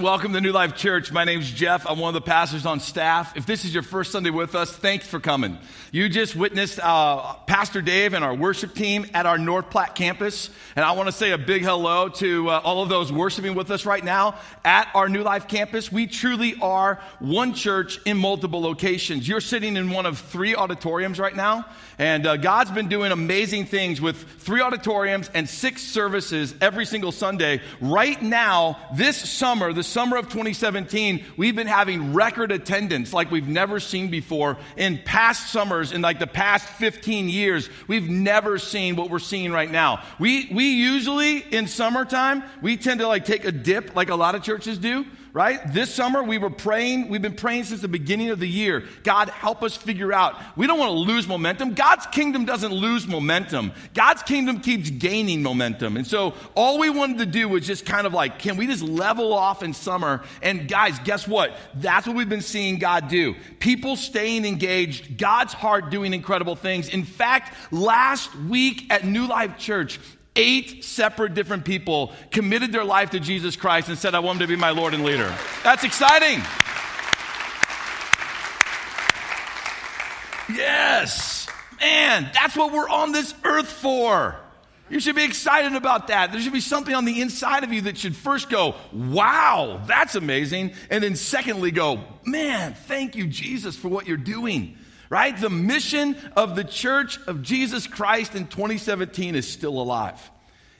Welcome to New Life Church. My name's Jeff. I'm one of the pastors on staff. If this is your first Sunday with us, thanks for coming. You just witnessed uh, Pastor Dave and our worship team at our North Platte campus. And I want to say a big hello to uh, all of those worshiping with us right now at our New Life campus. We truly are one church in multiple locations. You're sitting in one of three auditoriums right now. And uh, God's been doing amazing things with three auditoriums and six services every single Sunday. Right now, this summer, the summer of 2017, we've been having record attendance like we've never seen before. In past summers, in like the past 15 years, we've never seen what we're seeing right now. We, we usually, in summertime, we tend to like take a dip like a lot of churches do right? This summer we were praying, we've been praying since the beginning of the year. God, help us figure out. We don't want to lose momentum. God's kingdom doesn't lose momentum. God's kingdom keeps gaining momentum. And so all we wanted to do was just kind of like, can we just level off in summer? And guys, guess what? That's what we've been seeing God do. People staying engaged, God's heart doing incredible things. In fact, last week at New Life Church, eight separate different people committed their life to Jesus Christ and said, I want him to be my Lord and leader. That's exciting. Yes. Man, that's what we're on this earth for. You should be excited about that. There should be something on the inside of you that should first go, wow, that's amazing. And then secondly, go, man, thank you, Jesus, for what you're doing. Right? The mission of the church of Jesus Christ in 2017 is still alive.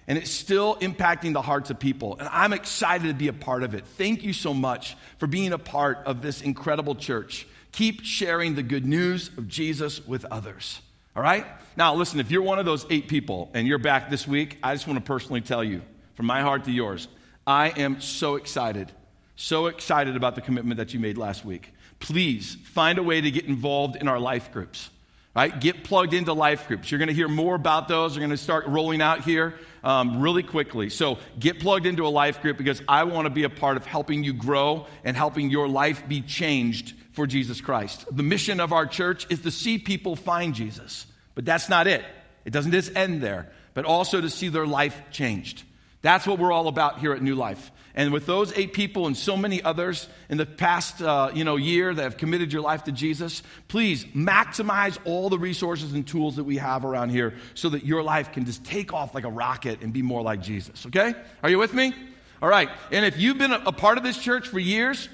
And it's still impacting the hearts of people. And I'm excited to be a part of it. Thank you so much for being a part of this incredible church. Keep sharing the good news of Jesus with others. All right? Now, listen, if you're one of those eight people and you're back this week, I just want to personally tell you, from my heart to yours, I am so excited, so excited about the commitment that you made last week. Please find a way to get involved in our life groups. Right? Get plugged into life groups. You're going to hear more about those. They're going to start rolling out here um, really quickly. So get plugged into a life group because I want to be a part of helping you grow and helping your life be changed for Jesus Christ. The mission of our church is to see people find Jesus. But that's not it. It doesn't just end there, but also to see their life changed. That's what we're all about here at New Life. And with those eight people and so many others in the past uh, you know, year that have committed your life to Jesus, please maximize all the resources and tools that we have around here so that your life can just take off like a rocket and be more like Jesus. Okay? Are you with me? All right. And if you've been a part of this church for years,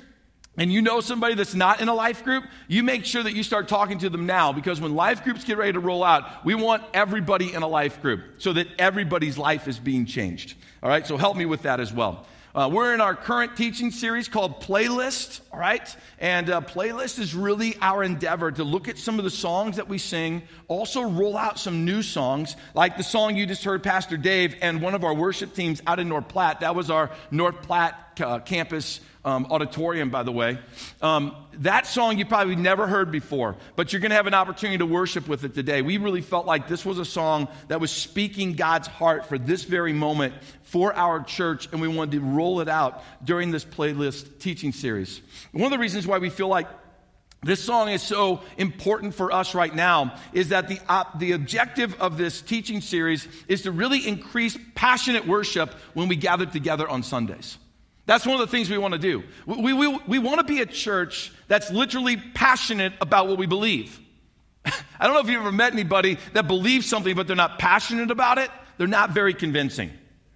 and you know somebody that's not in a life group, you make sure that you start talking to them now because when life groups get ready to roll out, we want everybody in a life group so that everybody's life is being changed. All right, so help me with that as well. Uh, we're in our current teaching series called Playlist, all right? And uh, Playlist is really our endeavor to look at some of the songs that we sing, also roll out some new songs, like the song you just heard Pastor Dave and one of our worship teams out in North Platte. That was our North Platte uh, campus um, auditorium, by the way. Um, that song you probably never heard before, but you're going to have an opportunity to worship with it today. We really felt like this was a song that was speaking God's heart for this very moment for our church, and we wanted to roll it out during this playlist teaching series. One of the reasons why we feel like this song is so important for us right now is that the, uh, the objective of this teaching series is to really increase passionate worship when we gather together on Sundays. That's one of the things we want to do. We, we, we want to be a church that's literally passionate about what we believe. I don't know if you've ever met anybody that believes something, but they're not passionate about it. They're not very convincing.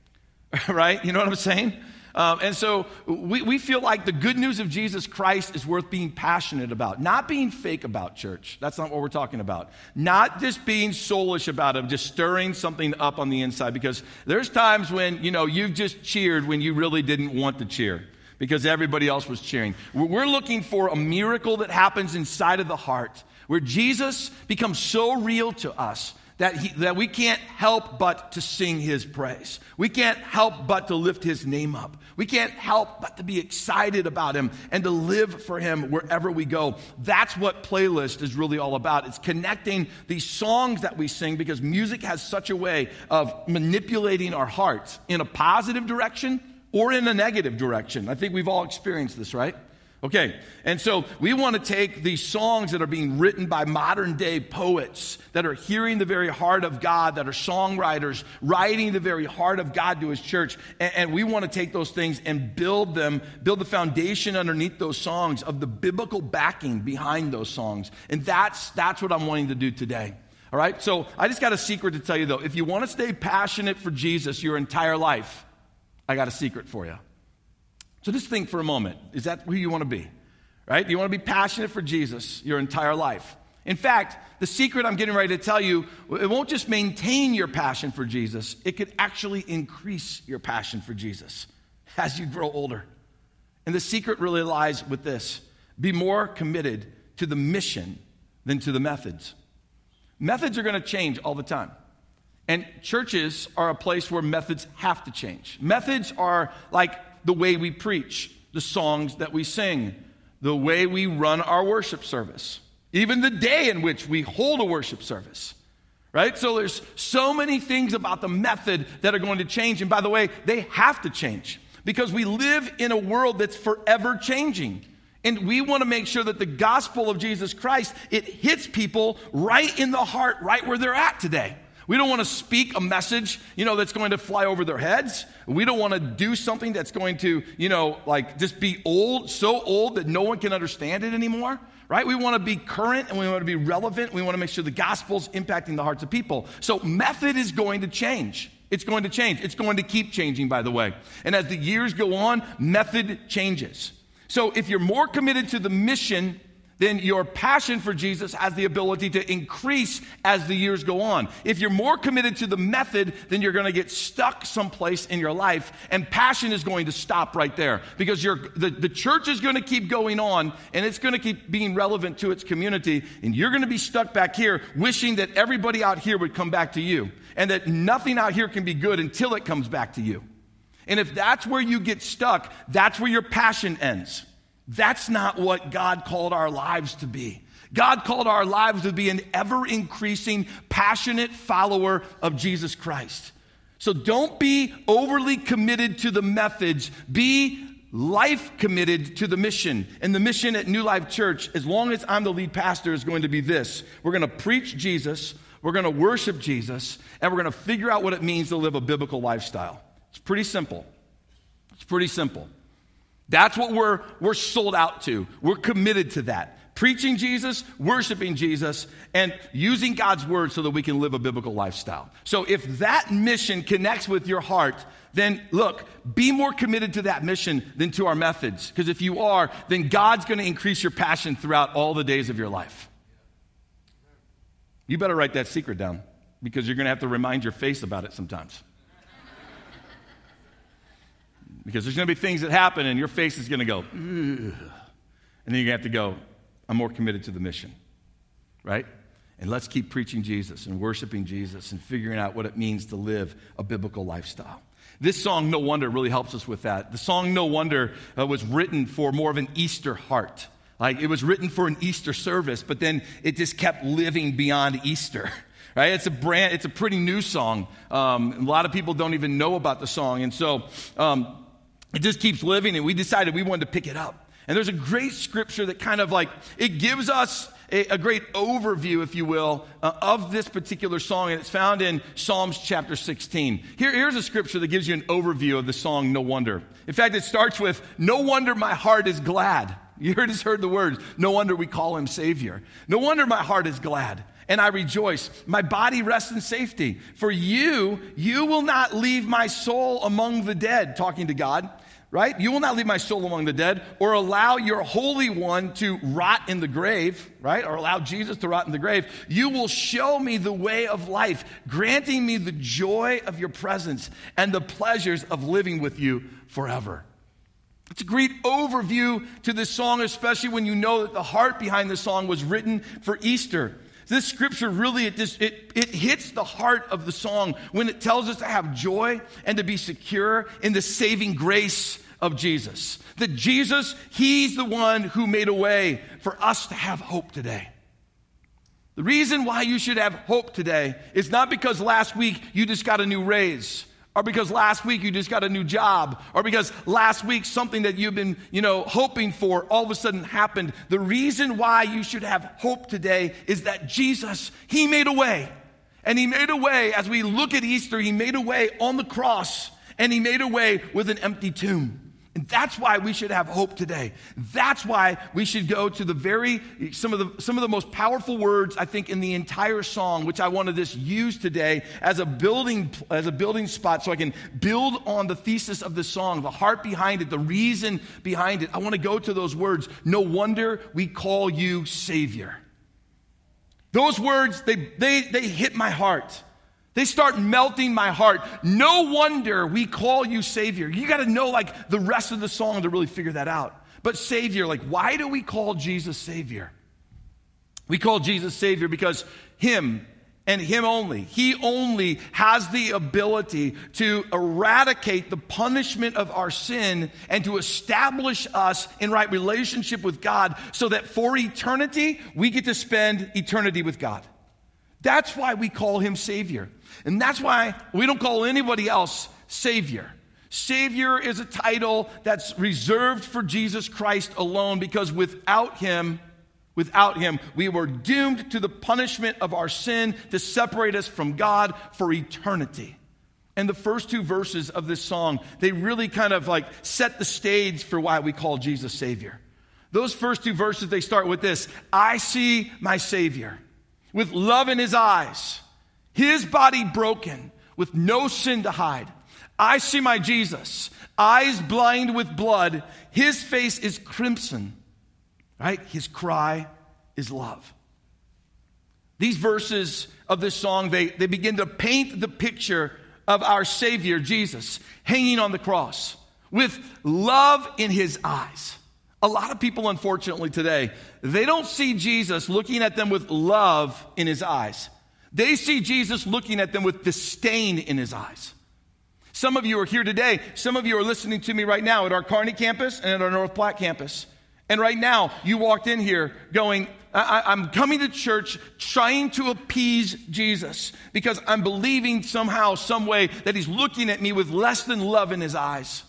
right? You know what I'm saying? Um, and so we, we feel like the good news of Jesus Christ is worth being passionate about, not being fake about church. That's not what we're talking about. Not just being soulish about it, just stirring something up on the inside. Because there's times when, you know, you've just cheered when you really didn't want to cheer because everybody else was cheering. We're looking for a miracle that happens inside of the heart where Jesus becomes so real to us that, he, that we can't help but to sing his praise. We can't help but to lift his name up. We can't help but to be excited about him and to live for him wherever we go. That's what playlist is really all about. It's connecting these songs that we sing because music has such a way of manipulating our hearts in a positive direction or in a negative direction. I think we've all experienced this, right? Okay, and so we want to take these songs that are being written by modern day poets that are hearing the very heart of God, that are songwriters writing the very heart of God to his church, and, and, we want to take those things and build them, build the foundation underneath those songs of the biblical backing behind those songs. And that's, that's what I'm wanting to do today. All right, so I just got a secret to tell you though. If you want to stay passionate for Jesus your entire life, I got a secret for you. So just think for a moment is that who you want to be? Right? You want to be passionate for Jesus your entire life? In fact, the secret I'm getting ready to tell you, it won't just maintain your passion for Jesus, it could actually increase your passion for Jesus as you grow older. And the secret really lies with this be more committed to the mission than to the methods. Methods are going to change all the time. And churches are a place where methods have to change. Methods are like the way we preach, the songs that we sing, the way we run our worship service, even the day in which we hold a worship service. Right? So there's so many things about the method that are going to change. And by the way, they have to change because we live in a world that's forever changing. And we want to make sure that the gospel of Jesus Christ, it hits people right in the heart, right where they're at today. We don't want to speak a message, you know, that's going to fly over their heads. We don't want to do something that's going to, you know, like just be old, so old that no one can understand it anymore, right? We want to be current and we want to be relevant. We want to make sure the gospel's impacting the hearts of people. So method is going to change. It's going to change. It's going to keep changing, by the way. And as the years go on, method changes. So if you're more committed to the mission then your passion for Jesus has the ability to increase as the years go on. If you're more committed to the method, then you're going to get stuck someplace in your life, and passion is going to stop right there because the, the church is going to keep going on and it's going to keep being relevant to its community, and you're going to be stuck back here wishing that everybody out here would come back to you and that nothing out here can be good until it comes back to you. And if that's where you get stuck, that's where your passion ends. That's not what God called our lives to be. God called our lives to be an ever increasing, passionate follower of Jesus Christ. So don't be overly committed to the methods. Be life committed to the mission. And the mission at New Life Church, as long as I'm the lead pastor, is going to be this we're going to preach Jesus, we're going to worship Jesus, and we're going to figure out what it means to live a biblical lifestyle. It's pretty simple. It's pretty simple. That's what we're, we're sold out to. We're committed to that. Preaching Jesus, worshiping Jesus, and using God's word so that we can live a biblical lifestyle. So if that mission connects with your heart, then look, be more committed to that mission than to our methods. Because if you are, then God's going to increase your passion throughout all the days of your life. You better write that secret down because you're going to have to remind your face about it sometimes. Because there's going to be things that happen and your face is going to go, Ugh. and then you're going to have to go, I'm more committed to the mission, right? And let's keep preaching Jesus and worshiping Jesus and figuring out what it means to live a biblical lifestyle. This song, No Wonder, really helps us with that. The song No Wonder uh, was written for more of an Easter heart. Like it was written for an Easter service, but then it just kept living beyond Easter. Right? It's a brand, it's a pretty new song. Um, a lot of people don't even know about the song. And so um, it just keeps living, and we decided we wanted to pick it up. And there's a great scripture that kind of like, it gives us a, a great overview, if you will, uh, of this particular song, and it's found in Psalms chapter 16. Here, here's a scripture that gives you an overview of the song No Wonder. In fact, it starts with, No wonder my heart is glad. You just heard the words, No wonder we call him Savior. No wonder my heart is glad and I rejoice. My body rests in safety. For you, you will not leave my soul among the dead, talking to God, right? You will not leave my soul among the dead, or allow your Holy One to rot in the grave, right? Or allow Jesus to rot in the grave. You will show me the way of life, granting me the joy of your presence and the pleasures of living with you forever. It's a great overview to this song, especially when you know that the heart behind the song was written for Easter. This scripture really, it, just, it, it hits the heart of the song when it tells us to have joy and to be secure in the saving grace of Jesus. That Jesus, He's the one who made a way for us to have hope today. The reason why you should have hope today is not because last week you just got a new raise or because last week you just got a new job, or because last week something that you've been, you know, hoping for all of a sudden happened. The reason why you should have hope today is that Jesus, He made a way. And He made a way, as we look at Easter, He made a way on the cross, and He made a way with an empty tomb. And that's why we should have hope today. That's why we should go to the very, some of the, some of the most powerful words, I think, in the entire song, which I want to just use today as a building, as a building spot so I can build on the thesis of the song, the heart behind it, the reason behind it. I want to go to those words. No wonder we call you Savior. Those words, they, they, they hit my heart. They start melting my heart. No wonder we call you Savior. You got to know like the rest of the song to really figure that out. But Savior, like, why do we call Jesus Savior? We call Jesus Savior because Him and Him only, He only has the ability to eradicate the punishment of our sin and to establish us in right relationship with God so that for eternity, we get to spend eternity with God. That's why we call Him Savior. And that's why we don't call anybody else Savior. Savior is a title that's reserved for Jesus Christ alone because without Him, without Him, we were doomed to the punishment of our sin to separate us from God for eternity. And the first two verses of this song, they really kind of like set the stage for why we call Jesus Savior. Those first two verses, they start with this I see my Savior with love in his eyes, his body broken, with no sin to hide. I see my Jesus, eyes blind with blood, his face is crimson, right? His cry is love. These verses of this song, they, they begin to paint the picture of our Savior, Jesus, hanging on the cross with love in his eyes. A lot of people, unfortunately, today, they don't see Jesus looking at them with love in his eyes. They see Jesus looking at them with disdain in his eyes. Some of you are here today. Some of you are listening to me right now at our Kearney campus and at our North Platte campus. And right now, you walked in here going, I, am coming to church trying to appease Jesus because I'm believing somehow, some way that he's looking at me with less than love in his eyes.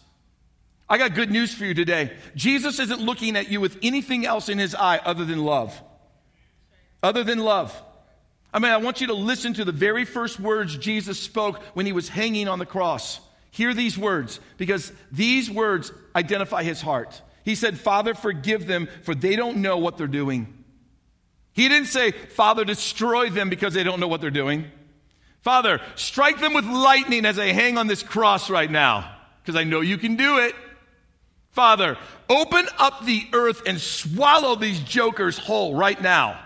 I got good news for you today. Jesus isn't looking at you with anything else in his eye other than love. Other than love. I mean, I want you to listen to the very first words Jesus spoke when he was hanging on the cross. Hear these words because these words identify his heart. He said, Father, forgive them, for they don't know what they're doing. He didn't say, Father, destroy them because they don't know what they're doing. Father, strike them with lightning as they hang on this cross right now, because I know you can do it. Father, open up the earth and swallow these jokers whole right now.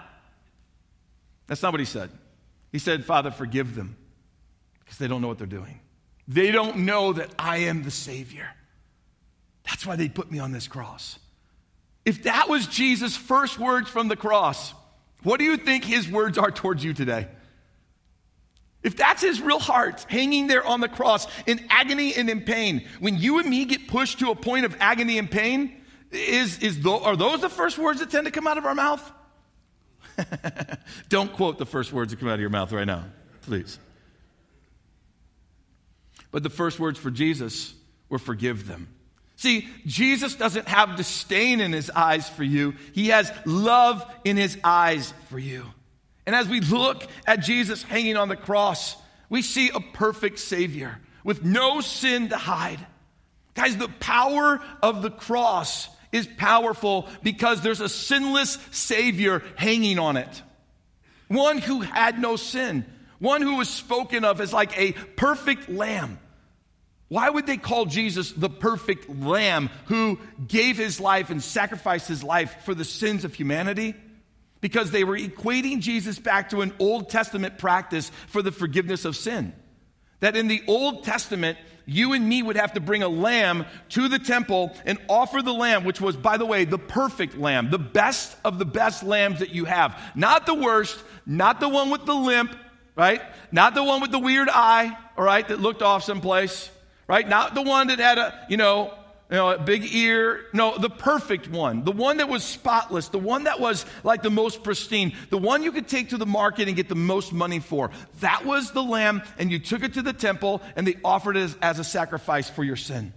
That's not what he said. He said, Father, forgive them because they don't know what they're doing. They don't know that I am the Savior. That's why they put me on this cross. If that was Jesus' first words from the cross, what do you think his words are towards you today? If that's his real heart hanging there on the cross in agony and in pain, when you and me get pushed to a point of agony and pain, is, is the, are those the first words that tend to come out of our mouth? Don't quote the first words that come out of your mouth right now, please. But the first words for Jesus were forgive them. See, Jesus doesn't have disdain in his eyes for you, he has love in his eyes for you. And as we look at Jesus hanging on the cross, we see a perfect Savior with no sin to hide. Guys, the power of the cross is powerful because there's a sinless Savior hanging on it. One who had no sin, one who was spoken of as like a perfect lamb. Why would they call Jesus the perfect lamb who gave his life and sacrificed his life for the sins of humanity? because they were equating Jesus back to an Old Testament practice for the forgiveness of sin. That in the Old Testament, you and me would have to bring a lamb to the temple and offer the lamb, which was, by the way, the perfect lamb, the best of the best lambs that you have. Not the worst, not the one with the limp, right? Not the one with the weird eye, all right, that looked off someplace, right? Not the one that had a, you know, you know, a big ear. No, the perfect one. The one that was spotless. The one that was like the most pristine. The one you could take to the market and get the most money for. That was the lamb, and you took it to the temple and they offered it as, as a sacrifice for your sin.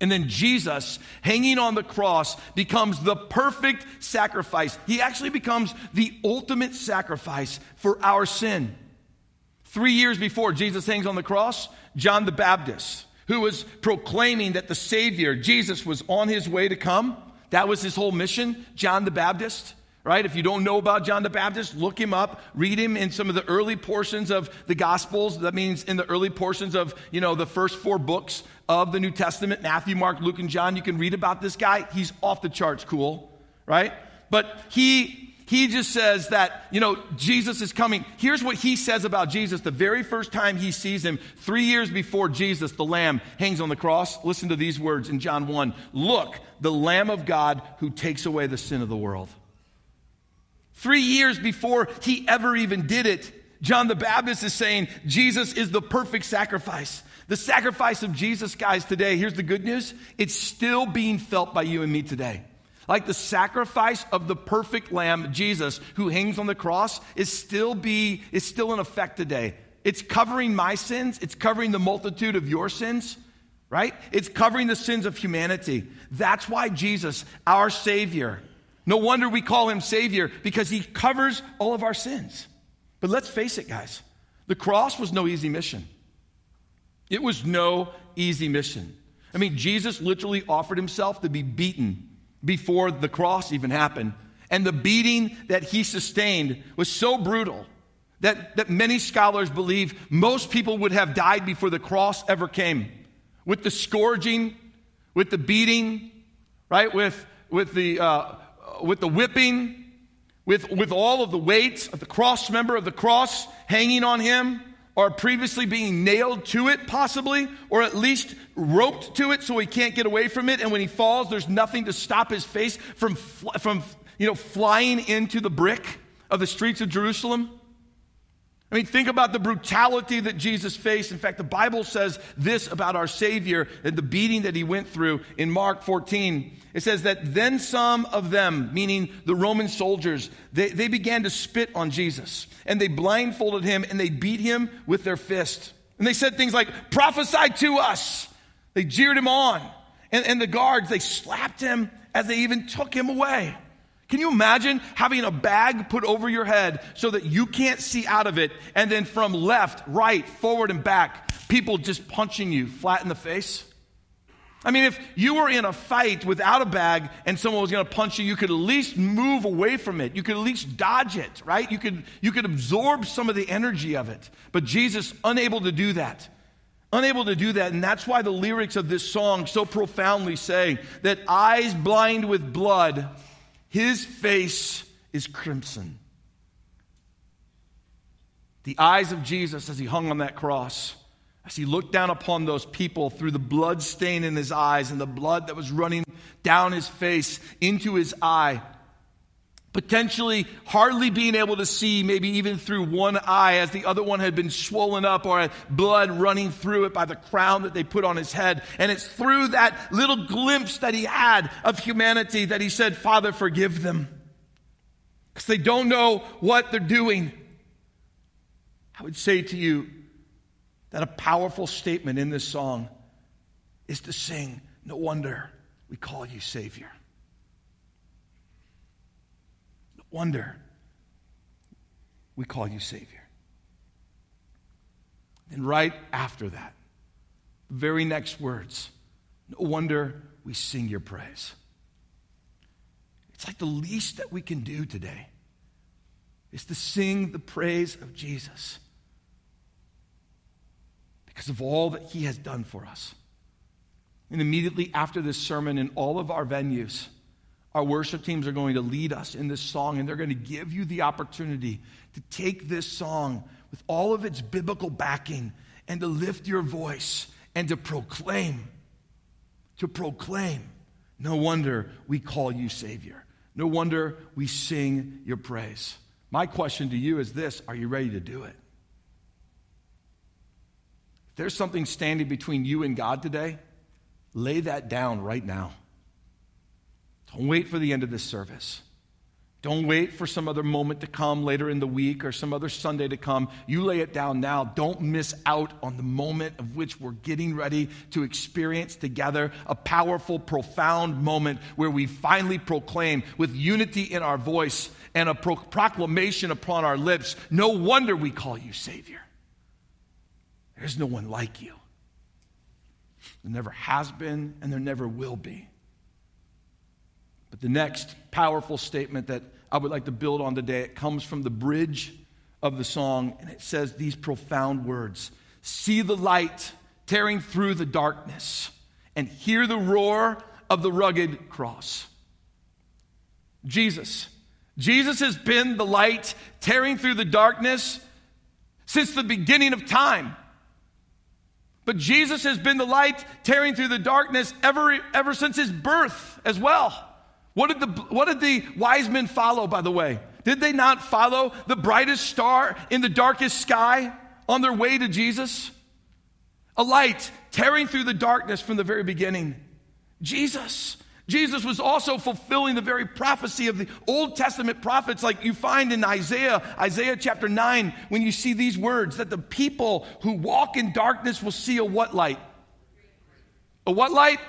And then Jesus, hanging on the cross, becomes the perfect sacrifice. He actually becomes the ultimate sacrifice for our sin. Three years before Jesus hangs on the cross, John the Baptist who was proclaiming that the Savior, Jesus, was on his way to come. That was his whole mission, John the Baptist. Right? If you don't know about John the Baptist, look him up, read him in some of the early portions of the Gospels. That means in the early portions of, you know, the first four books of the New Testament Matthew, Mark, Luke, and John. You can read about this guy. He's off the charts cool, right? But he he just says that, you know, Jesus is coming. Here's what he says about Jesus the very first time he sees him, three years before Jesus, the Lamb, hangs on the cross. Listen to these words in John 1 Look, the Lamb of God who takes away the sin of the world. Three years before he ever even did it, John the Baptist is saying Jesus is the perfect sacrifice. The sacrifice of Jesus, guys, today, here's the good news it's still being felt by you and me today. Like the sacrifice of the perfect lamb, Jesus, who hangs on the cross, is still be is still in effect today. It's covering my sins, it's covering the multitude of your sins, right? It's covering the sins of humanity. That's why Jesus, our Savior, no wonder we call him Savior, because he covers all of our sins. But let's face it, guys, the cross was no easy mission. It was no easy mission. I mean, Jesus literally offered himself to be beaten before the cross even happened. And the beating that he sustained was so brutal that, that many scholars believe most people would have died before the cross ever came. With the scourging, with the beating, right? With, with, the, uh, with the whipping, with, with all of the weight of the cross member of the cross hanging on him, or previously being nailed to it, possibly, or at least roped to it so he can't get away from it. And when he falls, there's nothing to stop his face from, from you know, flying into the brick of the streets of Jerusalem. I mean, think about the brutality that Jesus faced. In fact, the Bible says this about our Savior and the beating that he went through in Mark 14. It says that then some of them, meaning the Roman soldiers, they, they began to spit on Jesus. And they blindfolded him and they beat him with their fist. And they said things like, prophesy to us. They jeered him on. And, and the guards, they slapped him as they even took him away. Can you imagine having a bag put over your head so that you can't see out of it, and then from left, right, forward, and back, people just punching you flat in the face? I mean, if you were in a fight without a bag and someone was going to punch you, you could at least move away from it. You could at least dodge it, right? You could, you could absorb some of the energy of it. But Jesus, unable to do that. Unable to do that. And that's why the lyrics of this song so profoundly say that eyes blind with blood his face is crimson. The eyes of Jesus as he hung on that cross, as he looked down upon those people through the blood stain in his eyes and the blood that was running down his face into his eye, potentially hardly being able to see, maybe even through one eye, as the other one had been swollen up or had blood running through it by the crown that they put on his head. And it's through that little glimpse that he had of humanity that he said, Father, forgive them. Because they don't know what they're doing. I would say to you that a powerful statement in this song is to sing, No wonder we call you Savior. Wonder we call you Savior. And right after that, very next words, no wonder we sing your praise. It's like the least that we can do today is to sing the praise of Jesus because of all that he has done for us. And immediately after this sermon, in all of our venues, our worship teams are going to lead us in this song, and they're going to give you the opportunity to take this song with all of its biblical backing and to lift your voice and to proclaim. To proclaim. No wonder we call you Savior. No wonder we sing your praise. My question to you is this Are you ready to do it? If there's something standing between you and God today, lay that down right now. Don't wait for the end of this service. Don't wait for some other moment to come later in the week or some other Sunday to come. You lay it down now. Don't miss out on the moment of which we're getting ready to experience together a powerful, profound moment where we finally proclaim with unity in our voice and a pro- proclamation upon our lips no wonder we call you Savior. There's no one like you. There never has been, and there never will be. But the next powerful statement that I would like to build on today, it comes from the bridge of the song, and it says these profound words See the light tearing through the darkness, and hear the roar of the rugged cross. Jesus. Jesus has been the light tearing through the darkness since the beginning of time. But Jesus has been the light tearing through the darkness ever, ever since his birth as well. What did, the, what did the wise men follow, by the way? Did they not follow the brightest star in the darkest sky on their way to Jesus? A light tearing through the darkness from the very beginning. Jesus. Jesus was also fulfilling the very prophecy of the Old Testament prophets, like you find in Isaiah, Isaiah chapter 9, when you see these words that the people who walk in darkness will see a what light? A what light?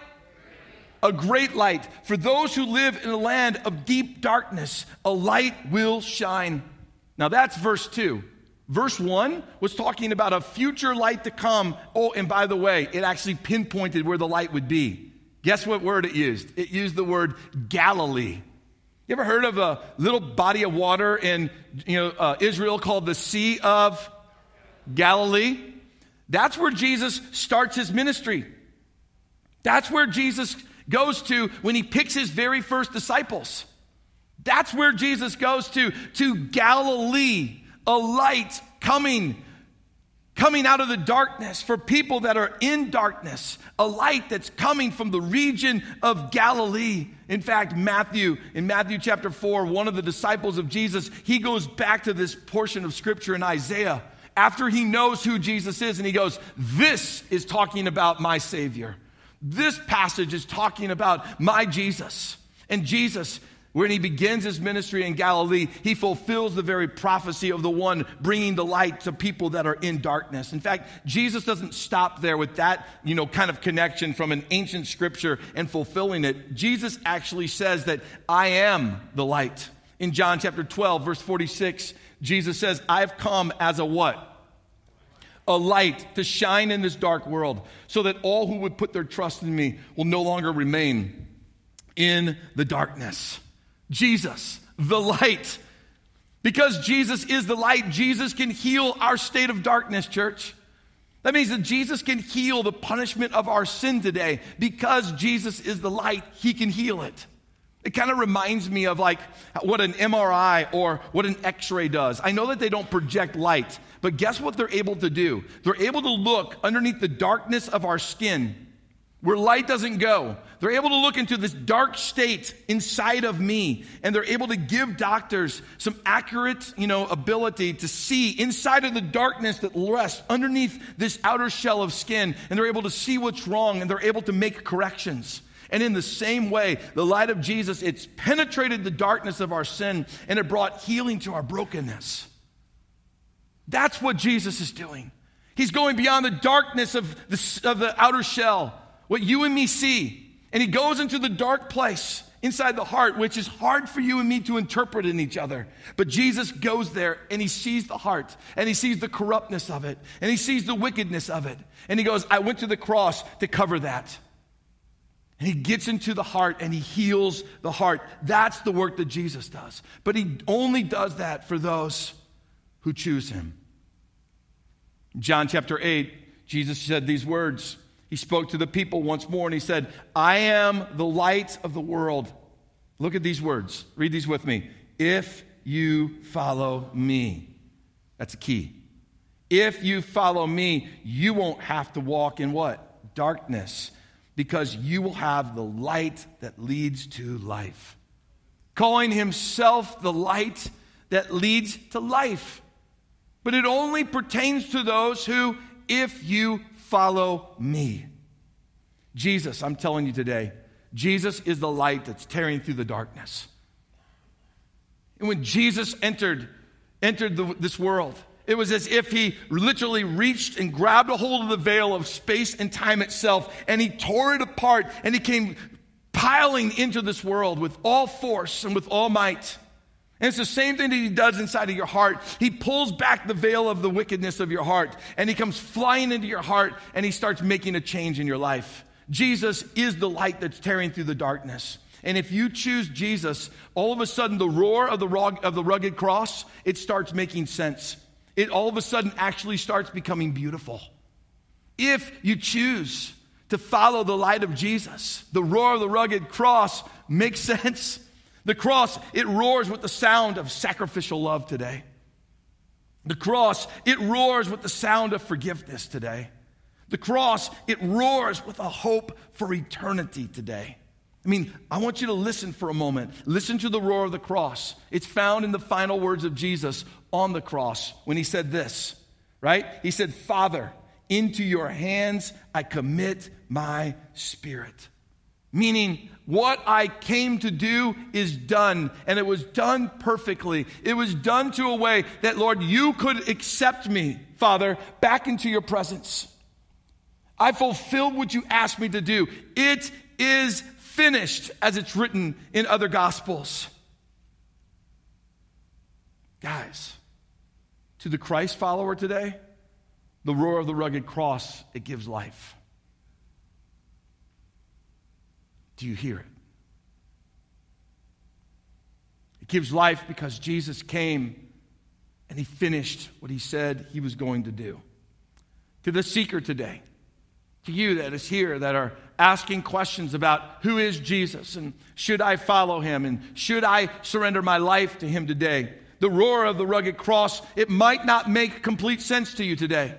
A great light. For those who live in a land of deep darkness, a light will shine. Now that's verse 2. Verse 1 was talking about a future light to come. Oh, and by the way, it actually pinpointed where the light would be Guess what word it used? It used the word Galilee. You ever heard of a little body of water in you know, uh, Israel called the Sea of Galilee? That's where Jesus starts his ministry. That's where Jesus goes to when he picks his very first disciples. That's where Jesus goes to, to Galilee, a light coming, coming out of the darkness for people that are in darkness, a light that's coming from the region of Galilee. In fact, Matthew, in Matthew chapter 4, one of the disciples of Jesus, he goes back to this portion of scripture in Isaiah after he knows who Jesus is, and he goes, This is talking about my Savior. This passage is talking about my Jesus. And Jesus, when he begins his ministry in Galilee, he fulfills the very prophecy of the one bringing the light to people that are in darkness. In fact, Jesus doesn't stop there with that, you know, kind of connection from an ancient scripture and fulfilling it. Jesus actually says that I am the light. In John chapter 12, verse 46, Jesus says, I've come as a what? A light to shine in this dark world so that all who would put their trust in me will no longer remain in the darkness. Jesus, the light. Because Jesus is the light, Jesus can heal our state of darkness, church. That means that Jesus can heal the punishment of our sin today. Because Jesus is the light, he can heal it. It kind of reminds me of like what an MRI or what an x ray does. I know that they don't project light, but guess what they're able to do? They're able to look underneath the darkness of our skin where light doesn't go. They're able to look into this dark state inside of me, and they're able to give doctors some accurate, you know, ability to see inside of the darkness that rests underneath this outer shell of skin, and they're able to see what's wrong, and they're able to make corrections. And in the same way, the light of Jesus, it's penetrated the darkness of our sin, and it brought healing to our brokenness. That's what Jesus is doing. He's going beyond the darkness of the, of the outer shell what you and me see. And he goes into the dark place inside the heart, which is hard for you and me to interpret in each other. But Jesus goes there and he sees the heart and he sees the corruptness of it and he sees the wickedness of it. And he goes, I went to the cross to cover that. And he gets into the heart and he heals the heart. That's the work that Jesus does. But he only does that for those who choose him. John chapter 8, Jesus said these words he spoke to the people once more and he said, I am the light of the world. Look at these words. Read these with me. If you follow me, that's a key. If you follow me, you won't have to walk in what? Darkness, because you will have the light that leads to life. Calling himself the light that leads to life. But it only pertains to those who, if you follow me. Jesus, I'm telling you today, Jesus is the light that's tearing through the darkness. And when Jesus entered, entered the, this world, it was as if he literally reached and grabbed a hold of the veil of space and time itself, and he tore it apart, and he came piling into this world with all force and with all might. And it's the same thing that he does inside of your heart. He pulls back the veil of the wickedness of your heart and he comes flying into your heart and he starts making a change in your life. Jesus is the light that's tearing through the darkness. And if you choose Jesus, all of a sudden the roar of the, rugged cross, it starts making sense. It all of a sudden actually starts becoming beautiful. If you choose to follow the light of Jesus, the roar of the rugged cross makes sense. The cross, it roars with the sound of sacrificial love today. The cross, it roars with the sound of forgiveness today. The cross, it roars with a hope for eternity today. I mean, I want you to listen for a moment. Listen to the roar of the cross. It's found in the final words of Jesus on the cross when he said this, right? He said, Father, into your hands I commit my spirit. Meaning, what I came to do is done, and it was done perfectly. It was done to a way that, Lord, you could accept me, Father, back into your presence. I fulfilled what you asked me to do. It is finished, as it's written in other gospels. Guys, to the Christ follower today, the roar of the rugged cross, it gives life. Do you hear it? It gives life because Jesus came and he finished what he said he was going to do. To the seeker today, to you that is here that are asking questions about who is Jesus and should I follow him and should I surrender my life to him today. The roar of the rugged cross, it might not make complete sense to you today.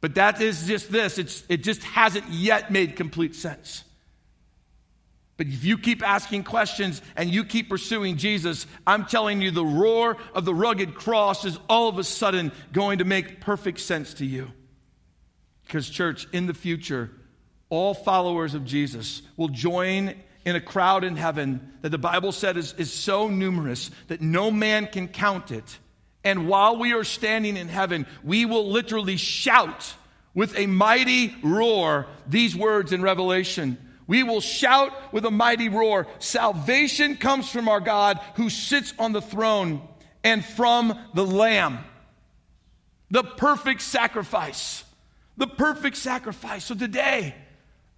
But that is just this. It's, it just hasn't yet made complete sense. But if you keep asking questions and you keep pursuing Jesus, I'm telling you the roar of the rugged cross is all of a sudden going to make perfect sense to you. Because, church, in the future, all followers of Jesus will join in a crowd in heaven that the Bible said is, is so numerous that no man can count it. And while we are standing in heaven, we will literally shout with a mighty roar these words in Revelation. We will shout with a mighty roar Salvation comes from our God who sits on the throne and from the Lamb. The perfect sacrifice the perfect sacrifice. So today,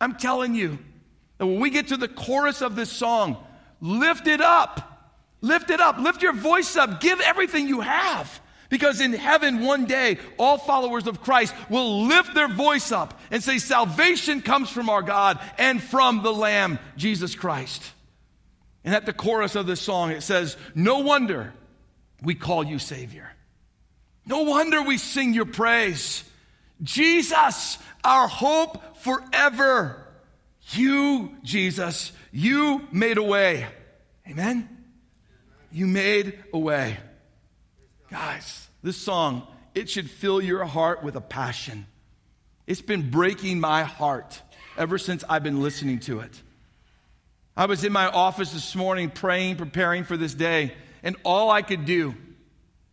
I'm telling you that when we get to the chorus of this song, lift it up. Lift it up. Lift your voice up. Give everything you have. Because in heaven, one day, all followers of Christ will lift their voice up and say, Salvation comes from our God and from the Lamb, Jesus Christ. And at the chorus of this song, it says, No wonder we call you Savior. No wonder we sing your praise. Jesus, our hope forever. You, Jesus, you made a way. Amen? You made a way. Guys, this song, it should fill your heart with a passion. It's been breaking my heart ever since I've been listening to it. I was in my office this morning praying, preparing for this day, and all I could do,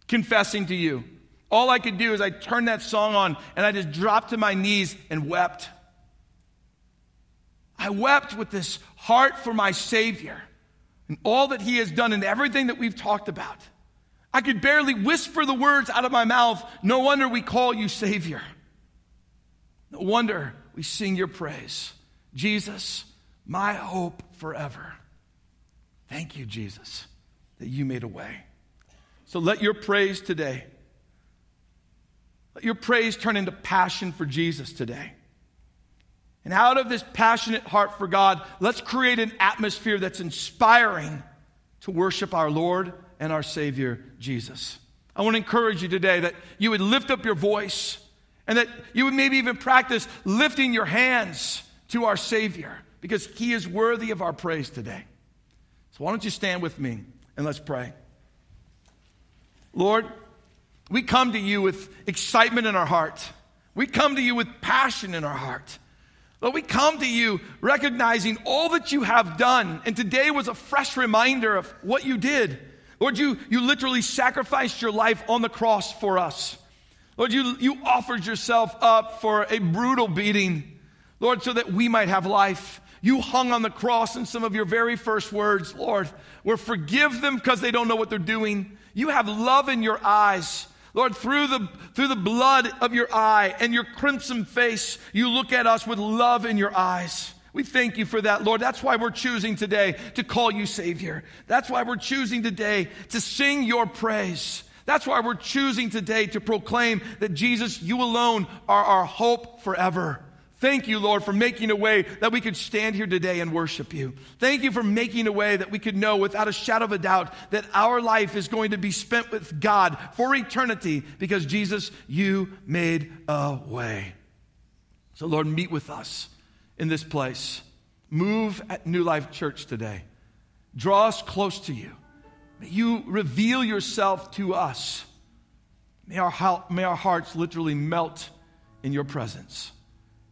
confessing to you, all I could do is I turned that song on and I just dropped to my knees and wept. I wept with this heart for my Savior and all that He has done and everything that we've talked about. I could barely whisper the words out of my mouth. No wonder we call you Savior. No wonder we sing your praise. Jesus, my hope forever. Thank you, Jesus, that you made a way. So let your praise today let your praise turn into passion for Jesus today. And out of this passionate heart for God, let's create an atmosphere that's inspiring to worship our Lord and our Savior, Jesus. I want to encourage you today that you would lift up your voice and that you would maybe even practice lifting your hands to our Savior because He is worthy of our praise today. So, why don't you stand with me and let's pray. Lord, we come to you with excitement in our heart. We come to you with passion in our heart. Lord, we come to you recognizing all that you have done. And today was a fresh reminder of what you did. Lord, you, you literally sacrificed your life on the cross for us. Lord, you, you offered yourself up for a brutal beating, Lord, so that we might have life. You hung on the cross, and some of your very first words, Lord, were forgive them because they don't know what they're doing. You have love in your eyes. Lord, through the, through the blood of your eye and your crimson face, you look at us with love in your eyes. We thank you for that, Lord. That's why we're choosing today to call you Savior. That's why we're choosing today to sing your praise. That's why we're choosing today to proclaim that Jesus, you alone are our hope forever. Thank you, Lord, for making a way that we could stand here today and worship you. Thank you for making a way that we could know without a shadow of a doubt that our life is going to be spent with God for eternity because, Jesus, you made a way. So, Lord, meet with us in this place. Move at New Life Church today. Draw us close to you. May you reveal yourself to us. May our, may our hearts literally melt in your presence.